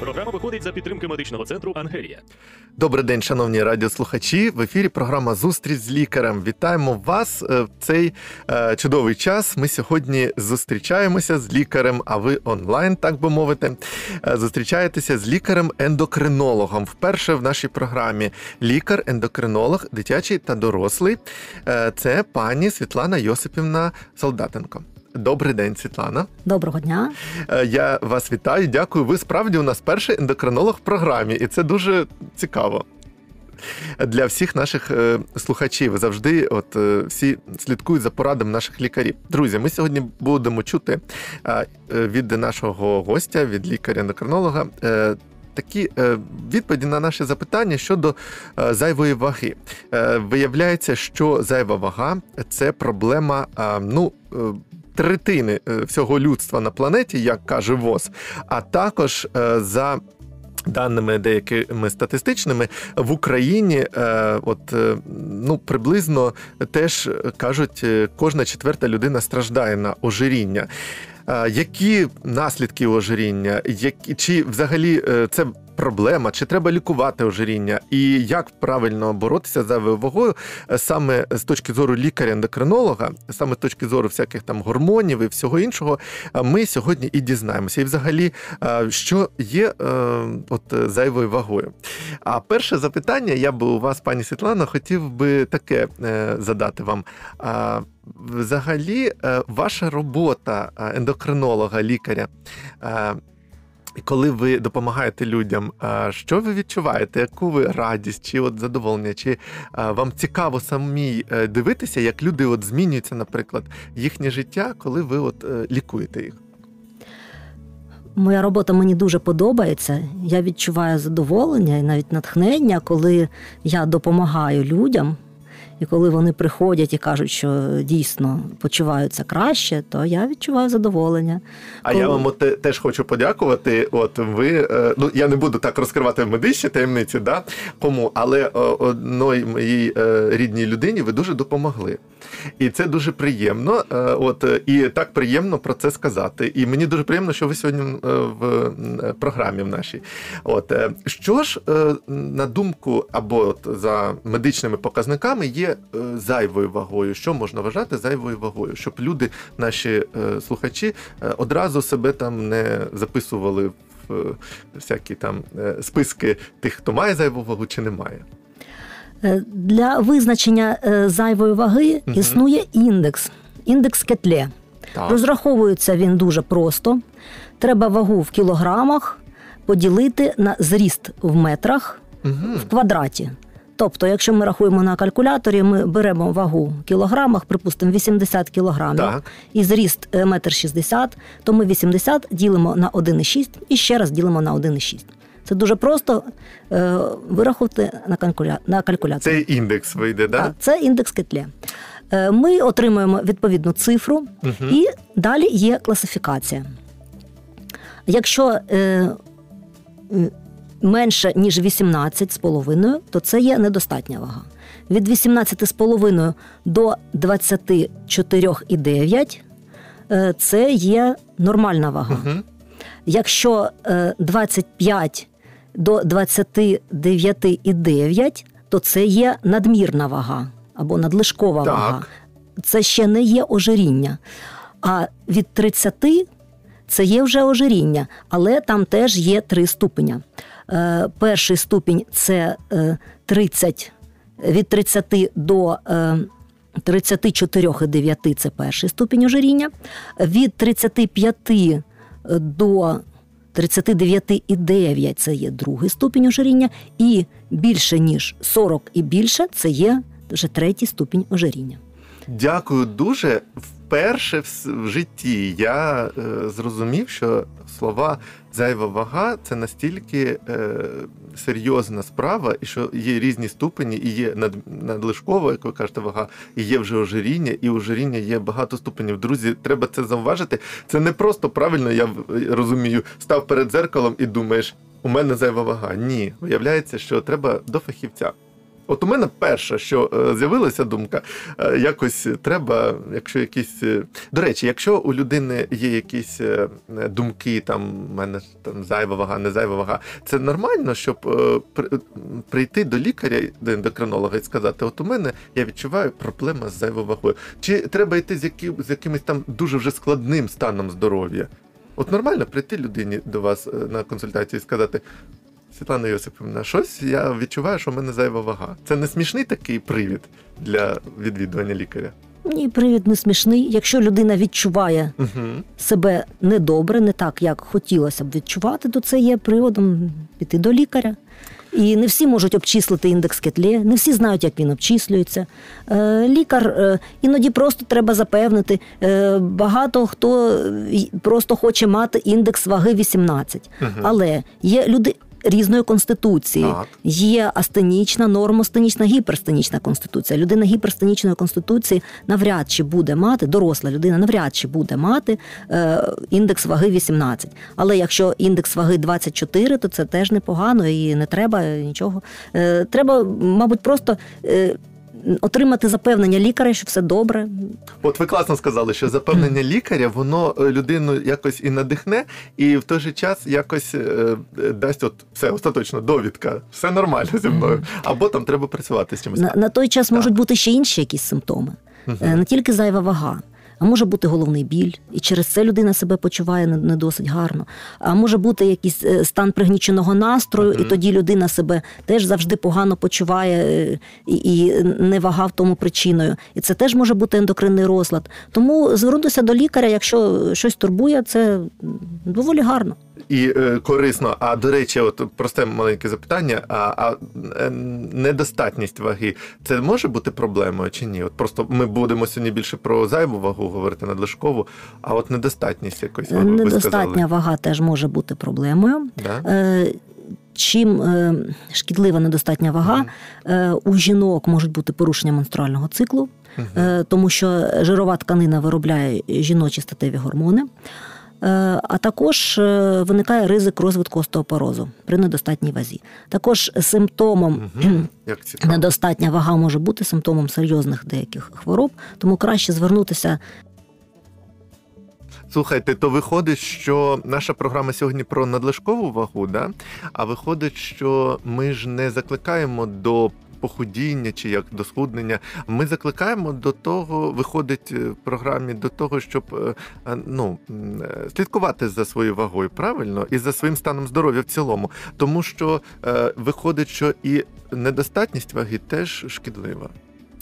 Програма виходить за підтримки медичного центру Ангелія. Добрий день, шановні радіослухачі. В ефірі програма Зустріч з лікарем. Вітаємо вас е, в цей е, чудовий час. Ми сьогодні зустрічаємося з лікарем, а ви онлайн, так би мовити, е, зустрічаєтеся з лікарем-ендокринологом. Вперше в нашій програмі лікар-ендокринолог, дитячий та дорослий. Це пані Світлана Йосипівна Солдатенко. Добрий день, Світлана. Доброго дня. Е, Я вас вітаю. Дякую. Ви справді у нас перший ендокринолог в програмі, і це дуже цікаво. Для всіх наших е, слухачів завжди, от е, всі слідкують за порадами наших лікарів. Друзі, ми сьогодні будемо чути від нашого гостя, від лікаря-ендокринолога. Такі відповіді на наші запитання щодо зайвої ваги. Виявляється, що зайва вага це проблема ну, третини е, всього людства на планеті, як каже ВОЗ, а також е, за. Даними деякими статистичними в Україні, е, от е, ну приблизно теж кажуть, е, кожна четверта людина страждає на ожиріння. Які наслідки ожиріння? Які чи взагалі це проблема? Чи треба лікувати ожиріння? І як правильно боротися з зайвою вагою е, саме з точки зору лікаря-ендокринолога, саме з точки зору всяких там гормонів і всього іншого, е, ми сьогодні і дізнаємося. І взагалі, е, що є от зайвою вагою. А перше запитання я би у вас, пані Світлано, хотів би таке задати вам. Взагалі, ваша робота ендокринолога, лікаря. Коли ви допомагаєте людям, що ви відчуваєте? Яку ви радість чи от задоволення? Чи вам цікаво самі е, дивитися, як люди от змінюються, наприклад, їхнє життя, коли ви от е, лікуєте їх? Моя робота мені дуже подобається. Я відчуваю задоволення і навіть натхнення, коли я допомагаю людям. І коли вони приходять і кажуть, що дійсно почуваються краще, то я відчуваю задоволення. А Коли- я вам теж хочу подякувати. От ви е, ну я не буду так розкривати медичні таємниці, да кому, але е, одної моїй е, рідній людині ви дуже допомогли. І це дуже приємно. От і так приємно про це сказати. І мені дуже приємно, що ви сьогодні в програмі в нашій. От що ж на думку або от за медичними показниками є е, зайвою вагою. Що можна вважати зайвою вагою, щоб люди, наші е, слухачі, е, одразу себе там не записували в всякі там списки тих, хто має зайву вагу чи не має. Для визначення зайвої ваги Мгм. існує індекс, індекс Кетле. Так. Розраховується він дуже просто. Треба вагу в кілограмах поділити на зріст в метрах Угу. в квадраті. Тобто, якщо ми рахуємо на калькуляторі, ми беремо вагу в кілограмах, припустимо, 80 кілограмів, Так. і зріст е, метр 60, то ми 80 ділимо на 1,6 і ще раз ділимо на 1,6. Це дуже просто е, вирахувати на, калькуля... на калькуляторі. Цей індекс вийде, да? Так, це індекс Кетле. Е, Ми отримуємо відповідну цифру, Мгм. і далі є класифікація. Якщо е, м, менше, ніж 18,5, то це є недостатня вага. Від 18,5 до 24,9 е, це є нормальна вага. Мгм. Якщо е, 25 до 29,9, то це є надмірна вага або надлишкова Так. вага. Це ще не є ожиріння. А від 30 це є вже ожиріння, але там теж є три ступеня. Е, перший ступінь це е, 30, від 30 до е, 34,9 це перший ступінь ожиріння. Від 35 до 39,9 це є другий ступінь ожиріння, і більше ніж 40 і більше це є вже третій ступінь ожиріння. Дякую дуже. Вперше в житті я е, зрозумів, що слова зайва вага це настільки е, серйозна справа, і що є різні ступені, і є над, надлишкова, як ви кажете, вага, і є вже ожиріння, і ожиріння є багато ступенів. Друзі, треба це зауважити. Це не просто правильно, я розумію, став перед зеркалом і думаєш, у мене зайва вага. Ні, виявляється, що треба до фахівця. От у мене перше, що е, з'явилася думка, е, якось треба, якщо якісь. е, До речі, якщо у людини є якісь думки, там в мене там зайва вага, не зайва вага, це нормально, щоб прийти до лікаря, до ендокринолога і сказати: от у мене я відчуваю проблема з зайвою вагою. Чи треба йти з яким з якимось там дуже вже складним станом здоров'я? От нормально прийти людині до вас на консультацію і сказати. Світлана Йосипівна, щось я відчуваю, що в мене зайва вага. Це не смішний такий привід для відвідування лікаря. Ні, привід не смішний. Якщо людина відчуває Угу. себе недобре, не так, як хотілося б відчувати, то це є приводом піти до лікаря. І не всі можуть обчислити індекс кетле, не всі знають, як він обчислюється. Е, лікар е, іноді просто треба запевнити. Е, багато хто просто хоче мати індекс ваги 18. Мгм. Але є люди різної конституції. Так. Є астенічна, нормостенічна, гіперстенічна конституція. Людина гіперстенічної конституції навряд чи буде мати, доросла людина навряд чи буде мати е, індекс ваги 18. Але якщо індекс ваги 24, то це теж непогано і не треба нічого. Е, треба, мабуть, просто. Е, Отримати запевнення лікаря, що все добре. От ви класно сказали, що запевнення лікаря воно е, людину якось і надихне, і в той же час якось е, е, дасть от все остаточно довідка, все нормально зі мною. Або там треба працювати з чимось. На, на той час Так. можуть бути ще інші якісь симптоми. Не тільки зайва вага. А може бути головний біль, і через це людина себе почуває не, досить гарно. А може бути якийсь е, стан пригніченого настрою, і тоді людина себе теж завжди погано почуває, е, і не вага в тому причиною. І це теж може бути ендокринний розлад. Тому звернутися до лікаря, якщо щось турбує, це доволі гарно. І е, корисно. А до речі, от просте маленьке запитання: а, а е, недостатність ваги це може бути проблемою чи ні? От просто ми будемо сьогодні більше про зайву вагу говорити надлишкову, а от недостатність якось ви, ви Недостатня сказали. вага теж може бути проблемою. Да? Е, Чим е, шкідлива недостатня вага, е, у жінок можуть бути порушення менструального циклу, е, тому що жирова тканина виробляє жіночі статеві гормони. Е, А також е, виникає ризик розвитку остеопорозу при недостатній вазі. Також симптомом цікаво. недостатня вага може бути симптомом серйозних деяких хвороб, тому краще звернутися Слухайте, то виходить, що наша програма сьогодні про надлишкову вагу, да? а виходить, що ми ж не закликаємо до похудіння чи як до схуднення. Ми закликаємо до того, виходить е, в програмі до того, щоб е, е, ну, слідкувати за своєю вагою, правильно, і за своїм станом здоров'я в цілому. Тому що виходить, що і недостатність ваги теж шкідлива.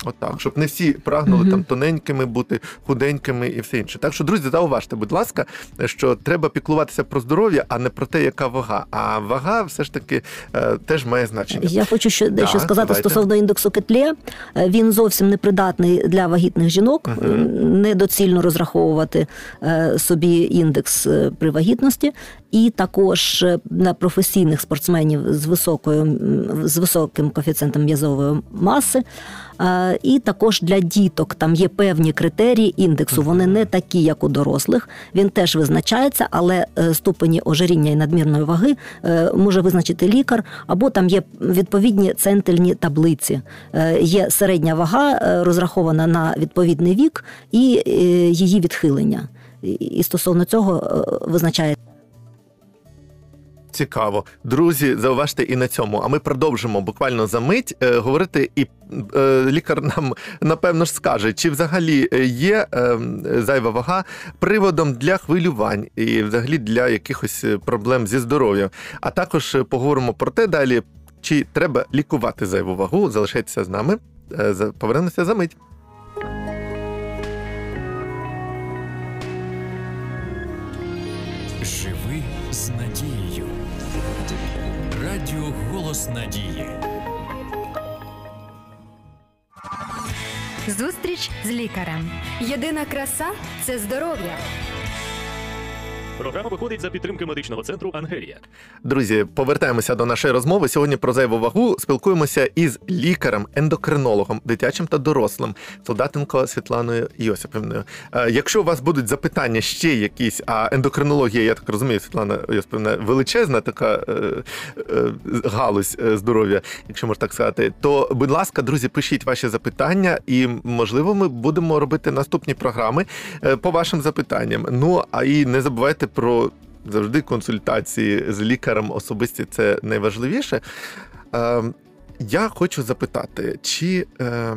Отак, щоб не всі прагнули Мгм. там тоненькими бути, худенькими і все інше. Так що, друзі, зауважте, будь ласка, що треба піклуватися про здоров'я, а не про те, яка вага. А вага все ж таки е, теж має значення. Я хочу ще дещо Да, сказати давайте. стосовно індексу Кетле. Е, Він зовсім не придатний для вагітних жінок. Е, Недоцільно розраховувати е, собі індекс е, при вагітності. І також е, на професійних спортсменів з високою з високим коефіцієнтом м'язової маси. І також для діток там є певні критерії індексу. Вони не такі, як у дорослих. Він теж визначається, але е, ступені ожиріння і надмірної ваги е, може визначити лікар, або там є відповідні центильні таблиці. Е, Є середня вага, розрахована на відповідний вік і її відхилення. І- стосовно цього визначає Цікаво. Друзі, зауважте і на цьому. А ми продовжимо буквально за мить е, говорити, і е, лікар нам напевно ж скаже, чи взагалі е, є е, зайва вага приводом для хвилювань і взагалі для якихось е, проблем зі здоров'ям. А також е, поговоримо про те далі, чи треба лікувати зайву вагу. Залишайтеся з нами. Повернемося за мить. Живи з надією. Голос Надії. Зустріч з лікарем. Єдина краса це здоров'я. Програма виходить за підтримки медичного центру Ангелія. Друзі, повертаємося до нашої розмови. Сьогодні про зайву вагу спілкуємося із лікарем, ендокринологом, дитячим та дорослим Солдатенко Світланою Йосипівною. Е, Якщо у вас будуть запитання ще якісь, а ендокринологія, я так розумію, Світлана Йосипівна, величезна така е, е, галузь здоров'я, якщо можна так сказати, то будь ласка, друзі, пишіть ваші запитання, і можливо, ми будемо робити наступні програми по вашим запитанням. Ну а і не забувайте про завжди консультації з лікарем особисті це найважливіше. Е, я хочу запитати, чи е,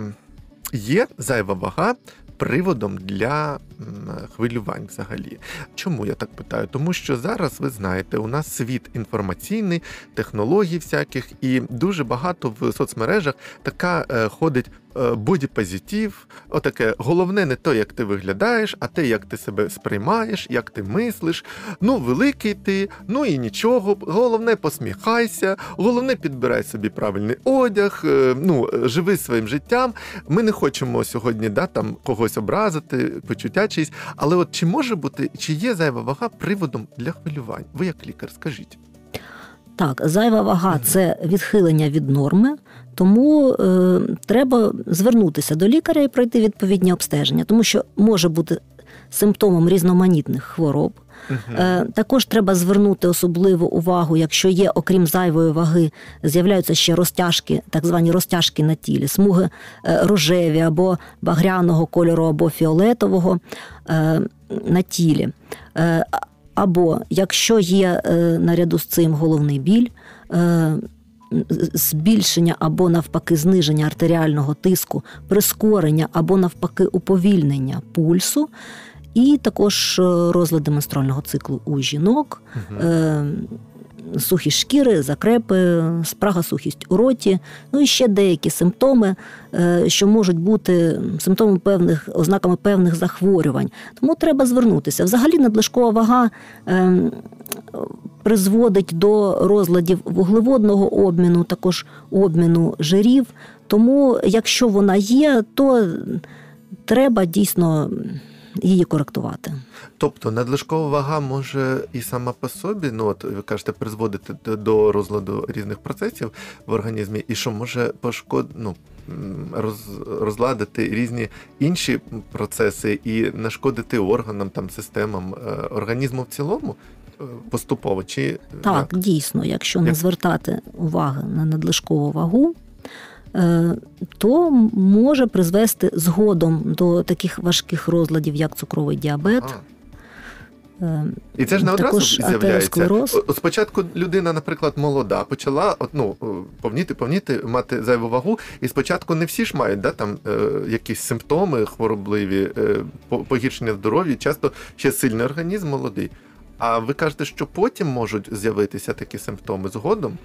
є зайва вага приводом для хвилювань взагалі? Чому я так питаю? Тому що зараз ви знаєте, у нас світ інформаційний, технологій всяких, і дуже багато в соцмережах така е, ходить бодіпозитив, отаке головне не то, як ти виглядаєш, а те, як ти себе сприймаєш, як ти мислиш. Ну, великий ти, ну і нічого. Головне, посміхайся, головне, підбирай собі правильний одяг, е, ну, живи своїм життям. Ми не хочемо сьогодні да, там, когось образити, почуття чиїсь, але от чи може бути, чи є зайва вага приводом для хвилювань? Ви як лікар, скажіть. Так, зайва вага це відхилення від норми, тому е, треба звернутися до лікаря і пройти відповідні обстеження, тому що може бути симптомом різноманітних хвороб. Е, також треба звернути особливу увагу, якщо є, окрім зайвої ваги, з'являються ще розтяжки, так звані розтяжки на тілі, смуги е, рожеві або багряного кольору, або фіолетового е, на тілі. Або якщо є е, наряду з цим головний біль, е, збільшення або навпаки зниження артеріального тиску, прискорення або навпаки уповільнення пульсу, і також е, розлади менструального циклу у жінок, е, сухі шкіри, закрепи, спрага, сухість у роті, ну і ще деякі симптоми, е, що можуть бути симптомами певних ознаками певних захворювань. Тому треба звернутися. Взагалі надлишкова вага. е, Призводить до розладів вуглеводного обміну, також обміну жирів. Тому, якщо вона є, то треба дійсно її коректувати. Тобто надлишкова вага може і сама по собі, ну от ви кажете, призводити до- розладу різних процесів в організмі, і що може пошкод... ну, роз... розладити різні інші процеси і нашкодити органам, там, системам е, організму в цілому е, поступово? Чи Так, як? дійсно, якщо не Як? звертати уваги на надлишкову вагу, то може призвести згодом до таких важких розладів, як цукровий діабет. Е, І це ж не одразу Також з'являється. Спочатку людина, наприклад, молода, почала ну, е, повніти, повніти, мати зайву вагу, і спочатку не всі ж мають да, там, е, якісь симптоми хворобливі, е, погіршення здоров'я, часто ще сильний організм молодий. А ви кажете, що потім можуть з'явитися такі симптоми згодом?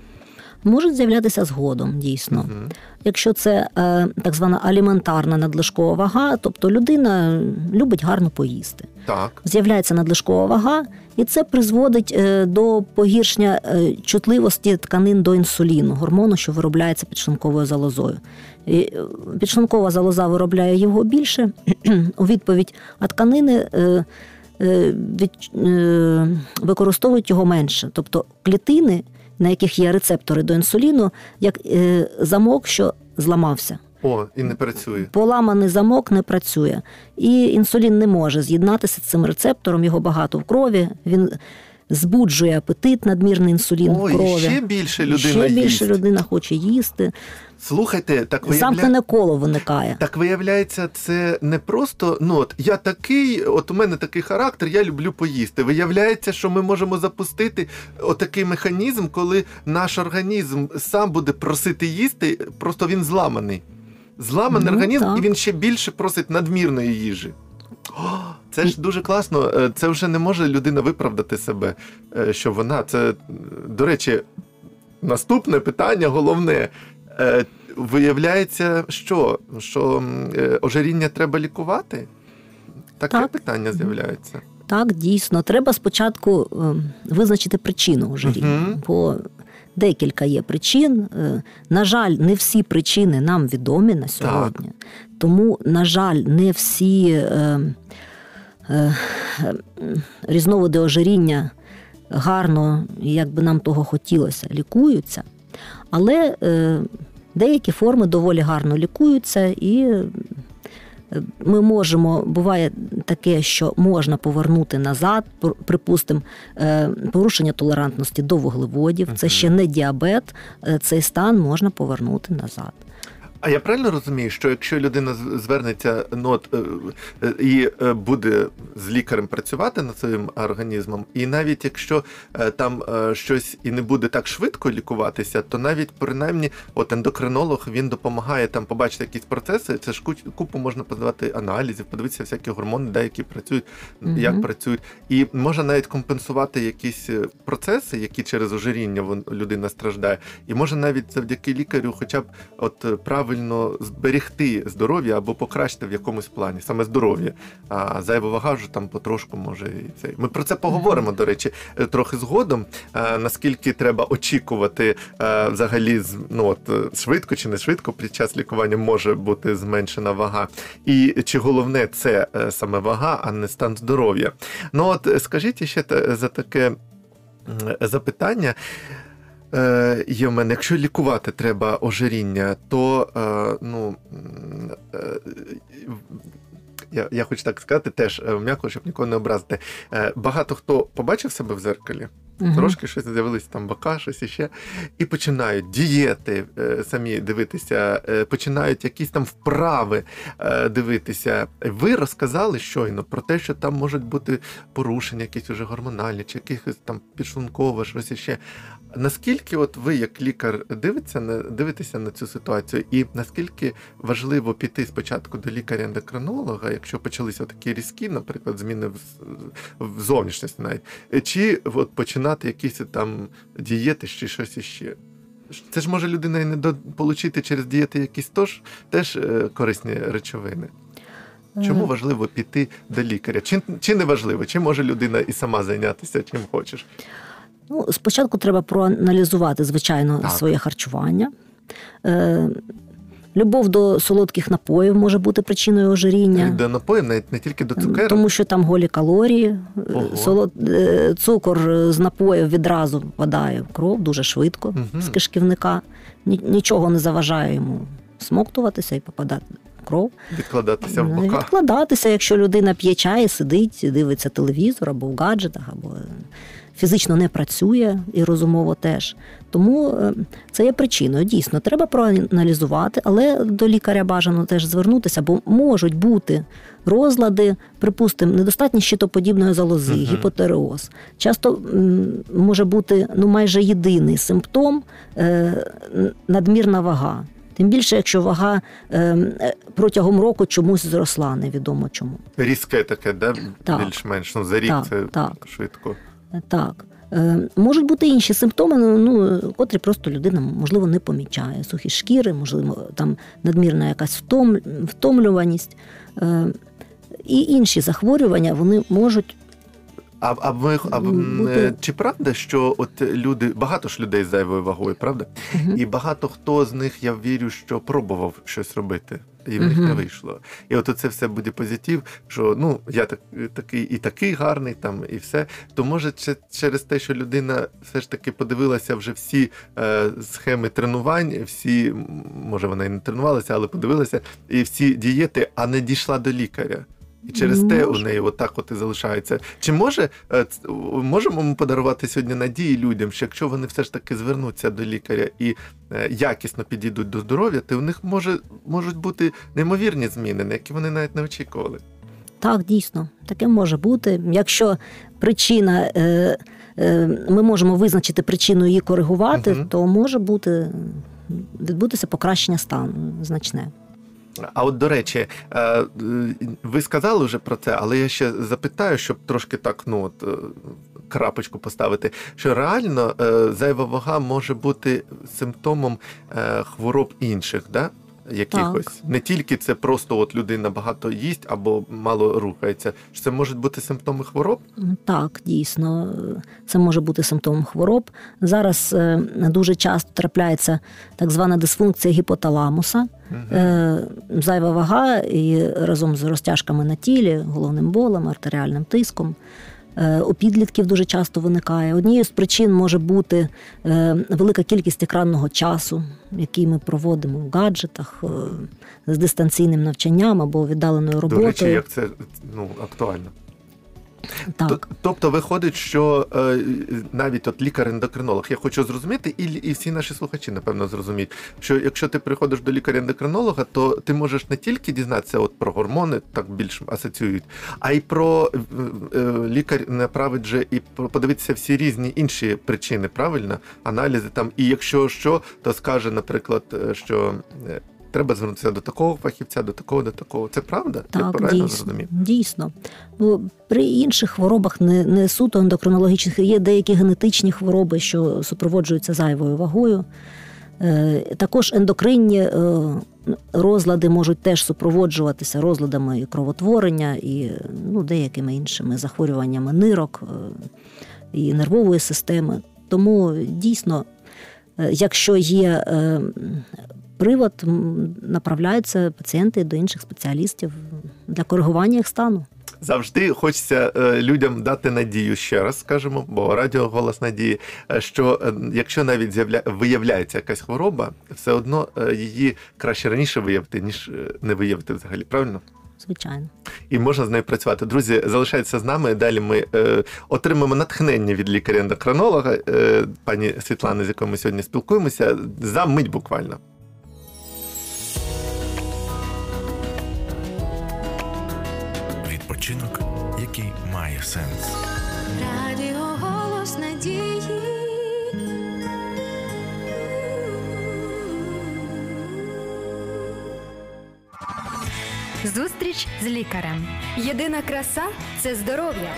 Можуть з'являтися згодом, дійсно. Мгм. Якщо це е, так звана аліментарна надлишкова вага, тобто людина любить гарно поїсти. Так. З'являється надлишкова вага, і це призводить е, до погіршення е, чутливості тканин до інсуліну, гормону, що виробляється підшлунковою залозою. І е, підшлункова залоза виробляє його більше у відповідь, а тканини. е, е, від, е, використовують його менше. Тобто клітини, на яких є рецептори до інсуліну, як е, замок, що зламався. О, і не працює. Поламаний замок не працює, і інсулін не може з'єднатися з цим рецептором. Його багато в крові. Він збуджує апетит, надмірний інсулін в Ой, крові. ще більше людина ще більше їсть. людина хоче їсти. Слухайте, так виявляється. Замкнене коло виникає. Так виявляється, це не просто ну от я такий, от у мене такий характер, я люблю поїсти. Виявляється, що ми можемо запустити отакий механізм, коли наш організм сам буде просити їсти, просто він зламаний. Зламаний Ну, організм, так. і він ще більше просить надмірної їжі. О, це ж дуже класно. Е, Це вже не може людина виправдати себе, е, що вона це, до речі, наступне питання головне. Е, Виявляється, що? Що ожиріння треба лікувати? Таке Так. питання з'являється. Так, дійсно, треба спочатку е, визначити причину ожиріння, Мгм. бо декілька є причин. Е, На жаль, не всі причини нам відомі на сьогодні. Тому, на жаль, не всі. е, е, різновиди ожиріння гарно, як би нам того хотілося, лікуються, але е, деякі форми доволі гарно лікуються і. Ми можемо, буває таке, що можна повернути назад, пр- припустимо, е, порушення толерантності до вуглеводів. Це ще не діабет, е, цей стан можна повернути назад. А я правильно розумію, що якщо людина звернеться ну, от, і е, буде з лікарем працювати над своїм організмом, і навіть якщо там щось і не буде так швидко лікуватися, то навіть принаймні от ендокринолог він допомагає там побачити якісь процеси. Це ж купу можна подавати аналізів, подивитися всякі гормони, де які працюють, Мгм. як працюють, і можна навіть компенсувати якісь процеси, які через ожиріння людина страждає, і може навіть завдяки лікарю, хоча б от е, правильно зберегти здоров'я або покращити в якомусь плані, саме здоров'я. А зайва вага вже там потрошку може і цей. Ми про це поговоримо, до речі, е, трохи згодом. е, Наскільки треба очікувати е, взагалі ну от швидко чи не швидко під час лікування може бути зменшена вага. І чи головне це саме вага, а не стан здоров'я? Ну от скажіть ще за таке запитання. Е, є мене, якщо лікувати треба ожиріння, то е, ну, е, я, я хочу так сказати, теж е, м'яко, щоб нікого не образити. Е, багато хто побачив себе в зеркалі, Мгм. трошки щось з'явилися там бока, щось іще, і починають дієти е, самі дивитися, е, починають якісь там вправи е, дивитися. Ви розказали щойно про те, що там можуть бути порушення, якісь уже гормональні, чи якихось там підшлункове, щось іще. Наскільки от ви, як лікар, дивиться на дивитеся на цю ситуацію, і наскільки важливо піти спочатку до лікаря-ендокринолога, якщо почалися такі різкі, наприклад, зміни в, в зовнішності навіть, чи от починати якісь там дієти чи щось іще? Це ж може людина і не отримати через дієти якісь тож, теж е, корисні речовини. Чому Е, важливо піти до лікаря? Чи, чи не важливо? Чи може людина і сама зайнятися чим хочеш? Ну, спочатку треба проаналізувати, звичайно, Так. своє харчування. Е, любов до солодких напоїв може бути причиною ожиріння. До напоїв, навіть не тільки до цукерок. Тому що там голі калорії, Ого. солод... е, цукор з напоїв відразу впадає в кров дуже швидко Мгм. з кишківника. Нічого не заважає йому смоктуватися і попадати в кров. відкладатися в Ну, бока. Відкладатися, якщо людина п'є чай, сидить, дивиться телевізор або в гаджетах, або фізично не працює і розумово теж. Тому е, це є причиною. Дійсно, треба проаналізувати, але до лікаря бажано теж звернутися, бо можуть бути розлади, припустимо, недостатність щитоподібної залози, Мгм. гіпотереоз. Часто може бути ну, майже єдиний симптом е, надмірна вага. Тим більше, якщо вага е, протягом року чомусь зросла, невідомо чому. Різке таке, да? Так. більш-менш. Ну, за рік Так, це так. швидко. Так. Е, Можуть бути інші симптоми, ну, ну, котрі просто людина, можливо, не помічає. Сухі шкіри, можливо, там надмірна якась втом, втомлюваність. Е, І інші захворювання вони можуть А, а, ми, а Бути- е, чи правда, що от люди, багато ж людей з зайвою вагою, правда? І багато хто з них, я вірю, що пробував щось робити. І в них не вийшло. І от це все буде позитив, що ну я так, такий і такий гарний, там, і все. То може через те, що людина все ж таки подивилася вже всі е, схеми тренувань, всі, може вона і не тренувалася, але подивилася, і всі дієти, а не дійшла до лікаря. І через те у неї отак от і залишається. Чи може е, можемо ми подарувати сьогодні надії людям, що якщо вони все ж таки звернуться до лікаря і е, якісно підійдуть до здоров'я, то в них може можуть бути неймовірні зміни, на які вони навіть не очікували. Так, дійсно, таке може бути. Якщо причина, е, ми можемо визначити причину її коригувати, Мгм. то може бути відбутися покращення стану значне. А от до речі, е, ви сказали вже про це, але я ще запитаю, щоб трошки так, ну от е, крапочку поставити, що реально е, зайва вага може бути симптомом хвороб інших, да? Якихось. Не тільки це просто от людина багато їсть або мало рухається. Це можуть бути симптоми хвороб? Так, дійсно, це може бути симптомом хвороб. Зараз е, дуже часто трапляється так звана дисфункція гіпоталамуса, е, зайва вага і разом з розтяжками на тілі, головним болем, артеріальним тиском. Е, У підлітків дуже часто виникає. Однією з причин може бути е, велика кількість екранного часу, який ми проводимо в гаджетах е, з дистанційним навчанням або віддаленою роботою. До речі, як це ну, актуально. Так. Тобто виходить, що е, навіть от лікар-ендокринолог, я хочу зрозуміти, і, і всі наші слухачі, напевно, зрозуміють, що якщо ти приходиш до лікаря-ендокринолога, то ти можеш не тільки дізнатися от про гормони, так більш асоціюють, а й про е, е, лікар направить же і подивитися всі різні інші причини, правильно? Аналізи там. І якщо що, то скаже, наприклад, що. Треба звернутися до такого фахівця, до такого, до такого. Це правда? Я Так, правильно дійсно, зрозумів? дійсно. Ну, при інших хворобах, не, не суто ендокринологічних, є деякі генетичні хвороби, що супроводжуються зайвою вагою. Е, також ендокринні е, розлади можуть теж супроводжуватися розладами і кровотворення, і ну, деякими іншими захворюваннями нирок е, і нервової системи. Тому дійсно, якщо є привод, направляються пацієнти до інших спеціалістів для коригування їх стану. Завжди хочеться е, людям дати надію ще раз, скажемо, бо радіо голос надії, е, що е, якщо навіть з'явля... виявляється якась хвороба, все одно її краще раніше виявити, ніж не виявити взагалі. Правильно? Звичайно. І можна з нею працювати. Друзі, залишайтеся з нами. Далі ми е, отримаємо натхнення від лікаря-ендокринолога, е, пані Світлани, з якою ми сьогодні спілкуємося, за мить буквально. Відпочинок, який має сенс. Радіо голос надії. Зустріч з лікарем. Єдина краса це здоров'я.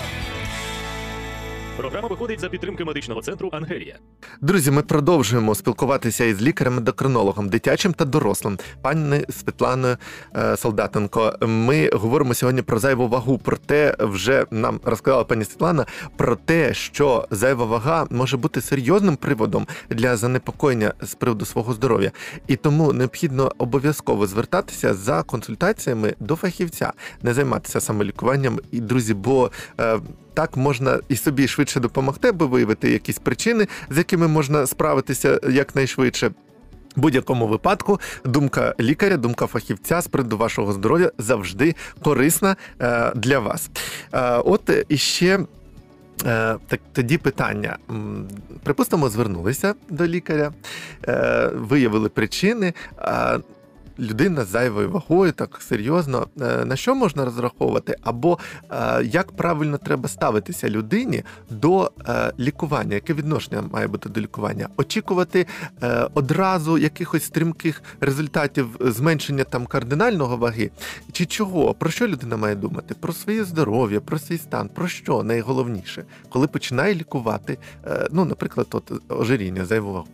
Програма виходить за підтримки медичного центру Ангелія. Друзі, ми продовжуємо спілкуватися із лікарем-ендокринологом, дитячим та дорослим, пані Світланою е, Солдатенко. Ми говоримо сьогодні про зайву вагу. Про те, вже нам розказала пані Світлана про те, що зайва вага може бути серйозним приводом для занепокоєння з приводу свого здоров'я, і тому необхідно обов'язково звертатися за консультаціями до фахівця, не займатися самолікуванням. І друзі, бо е, так можна і собі швидше допомогти, аби виявити якісь причини, з якими можна справитися якнайшвидше. В будь-якому випадку думка лікаря, думка фахівця з приводу вашого здоров'я завжди корисна е, для вас. Е, от іще. Е, Так тоді питання. Припустимо, звернулися до лікаря, виявили причини. Людина з зайвою вагою, так серйозно, Е, на що можна розраховувати? Або е, як правильно треба ставитися людині до е, лікування? Яке відношення має бути до лікування? Очікувати одразу якихось стрімких результатів зменшення там кардинального ваги? Чи чого? Про що людина має думати? Про своє здоров'я, про свій стан, про що найголовніше, коли починає лікувати, ну, наприклад, от ожиріння, зайву вагу.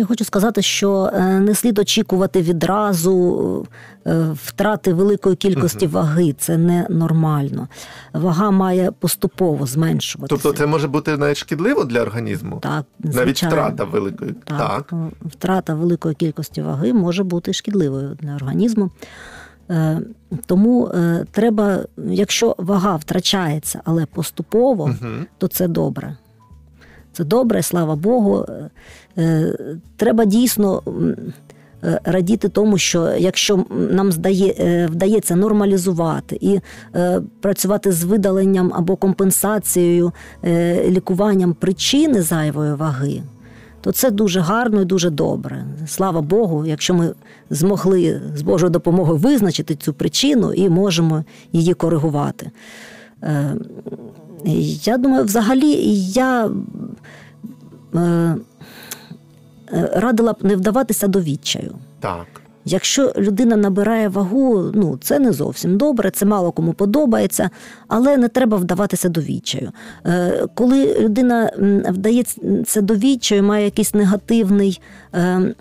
Я хочу сказати, що е, не слід очікувати відразу е, втрати великої кількості Мгм. ваги. Це не нормально. Вага має поступово зменшуватися. Тобто це може бути навіть шкідливо для організму? так, Навіть втрата великої. Так, Так. ну, втрата великої кількості ваги може бути шкідливою для організму. Е, Тому треба, якщо вага втрачається, але поступово, Мгм. то це добре. Це добре, слава Богу. Е, е, Треба дійсно е, радіти тому, що якщо нам здає, вдається нормалізувати і працювати з видаленням або компенсацією, лікуванням причини зайвої ваги, то це дуже гарно і дуже добре. Слава Богу, якщо ми змогли з Божою допомогою визначити цю причину і можемо її коригувати. Я думаю, взагалі я е, радила б не вдаватися до відчаю. Так. Якщо людина набирає вагу, ну це не зовсім добре, це мало кому подобається, але не треба вдаватися до відчаю. Е, Коли людина вдається до відчаю, має якийсь негативний. е,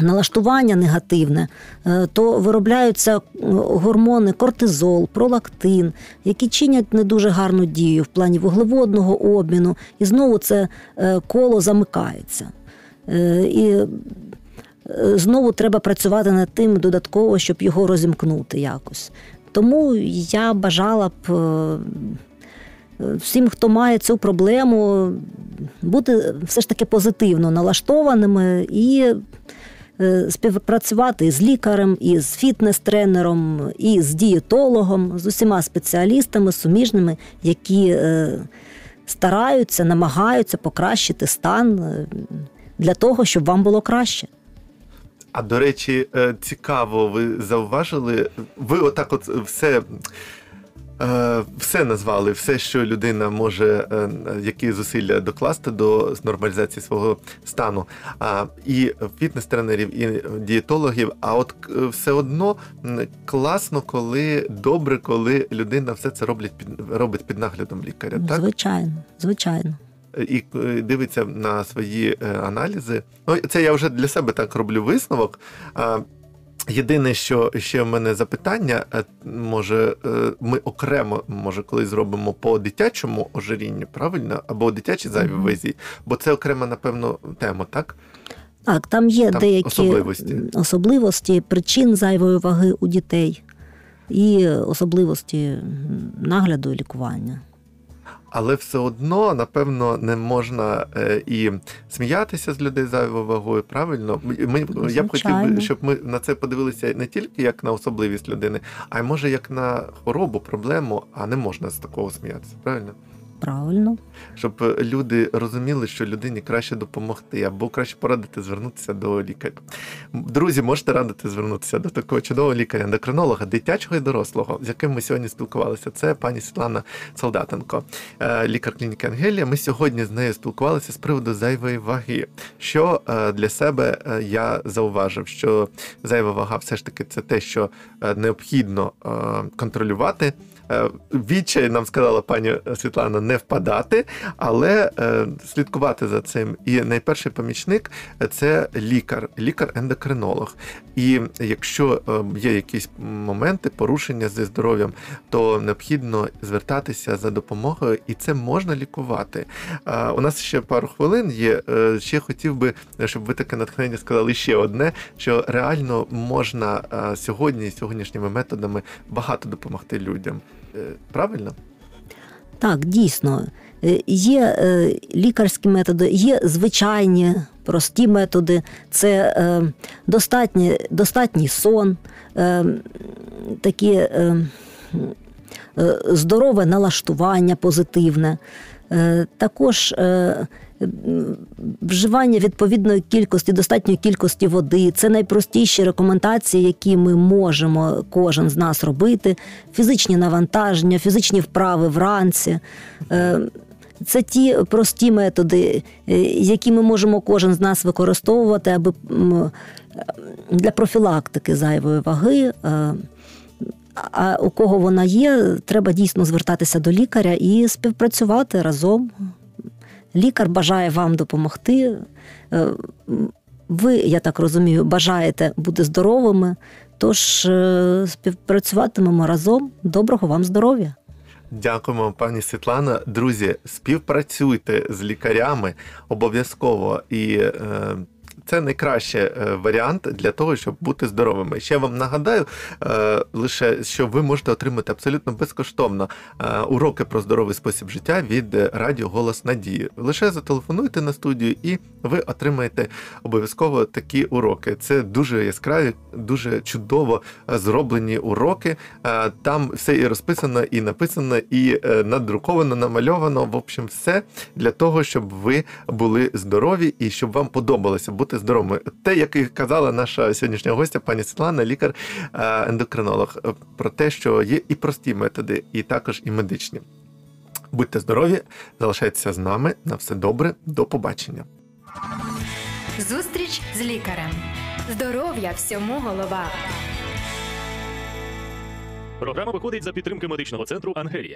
налаштування негативне, е, то виробляються е, гормони кортизол, пролактин, які чинять не дуже гарну дію в плані вуглеводного обміну, і знову це е, коло замикається. І знову треба працювати над тим додатково, щоб його розімкнути якось. Тому я бажала б всім, хто має цю проблему, бути все ж таки позитивно налаштованими і співпрацювати з лікарем, і з фітнес-тренером, і з дієтологом, з усіма спеціалістами суміжними, які е, стараються, намагаються покращити стан е, для того, щоб вам було краще. А до речі, е, цікаво, ви зауважили, ви отак от все. Е, Все назвали, все, що людина може, е, які зусилля докласти до нормалізації свого стану, а і фітнес-тренерів, і дієтологів. А от е, все одно класно, коли добре, коли людина все це робить під робить під наглядом лікаря. Так Звичайно, звичайно. і е, дивиться на свої е, аналізи. Ну, це я вже для себе так роблю висновок. Єдине, що ще в мене запитання, е, може, е, ми окремо, може, колись зробимо по дитячому ожирінню, правильно? Або дитячій зайвій Мгм. вазі, бо це окрема, напевно, тема, так? Так, там є Там деякі особливості. особливості причин зайвої ваги у дітей і особливості нагляду і лікування. Але все одно, напевно, не можна е, і сміятися з людей зайвою вагою, правильно? Ми, Звичайно. я б хотів би, щоб ми на це подивилися не тільки як на особливість людини, а й може як на хворобу, проблему, а не можна з такого сміятися, правильно? Правильно. Щоб е, люди розуміли, що людині краще допомогти, або краще порадити звернутися до лікаря. Друзі, можете радити звернутися до такого чудового лікаря, ендокринолога, дитячого і дорослого, з яким ми сьогодні спілкувалися. Це пані Світлана Солдатенко, е, лікар клініки Ангелія. Ми сьогодні з нею спілкувалися з приводу зайвої ваги. Що е, для себе я зауважив, що зайва вага все ж таки це те, що необхідно контролювати. Е, Відчай нам сказала пані Світлана не впадати, але е, слідкувати за цим. І найперший помічник це лікар, лікар-ендокринолог. І якщо е, є якісь моменти порушення зі здоров'ям, то необхідно звертатися за допомогою, і це можна лікувати. Е, У нас ще пару хвилин є. Е, Ще хотів би, щоб ви таке натхнення сказали ще одне, що реально можна е, сьогодні, сьогоднішніми методами багато допомогти людям. Е, Правильно? Так, дійсно. Е, Є е, лікарські методи, є звичайні прості методи, це е, достатній, сон, такі здорове налаштування позитивне. Е, Також е, вживання відповідної кількості, достатньої кількості води це найпростіші рекомендації, які ми можемо кожен з нас робити. Фізичні навантаження, фізичні вправи вранці. Е, Це ті прості методи, які ми можемо кожен з нас використовувати, аби для профілактики зайвої ваги. А у кого вона є, треба дійсно звертатися до лікаря і співпрацювати разом. Лікар бажає вам допомогти. Е, Ви, я так розумію, бажаєте бути здоровими, тож е, співпрацюватимемо разом. Доброго вам здоров'я! Дякуємо, пані Світлана. Друзі, співпрацюйте з лікарями обов'язково і. Е, це найкращий е, варіант для того, щоб бути здоровими. Ще вам нагадаю е, лише, що ви можете отримати абсолютно безкоштовно е, уроки про здоровий спосіб життя від радіо Голос Надії. Лише зателефонуйте на студію, і ви отримаєте обов'язково такі уроки. Це дуже яскраві, дуже чудово зроблені уроки. Там все і розписано, і написано, і надруковано, намальовано. В общем, все для того, щоб ви були здорові і щоб вам подобалося бути здоровими. Те, як і казала наша сьогоднішня гостя, пані Світлана, лікар-ендокринолог, е, про те, що є і прості методи, і також і медичні. Будьте здорові, залишайтеся з нами. На все добре, до побачення. Зустріч з лікарем. Здоров'я всьому голова. Програма виходить за підтримки медичного центру Ангелія.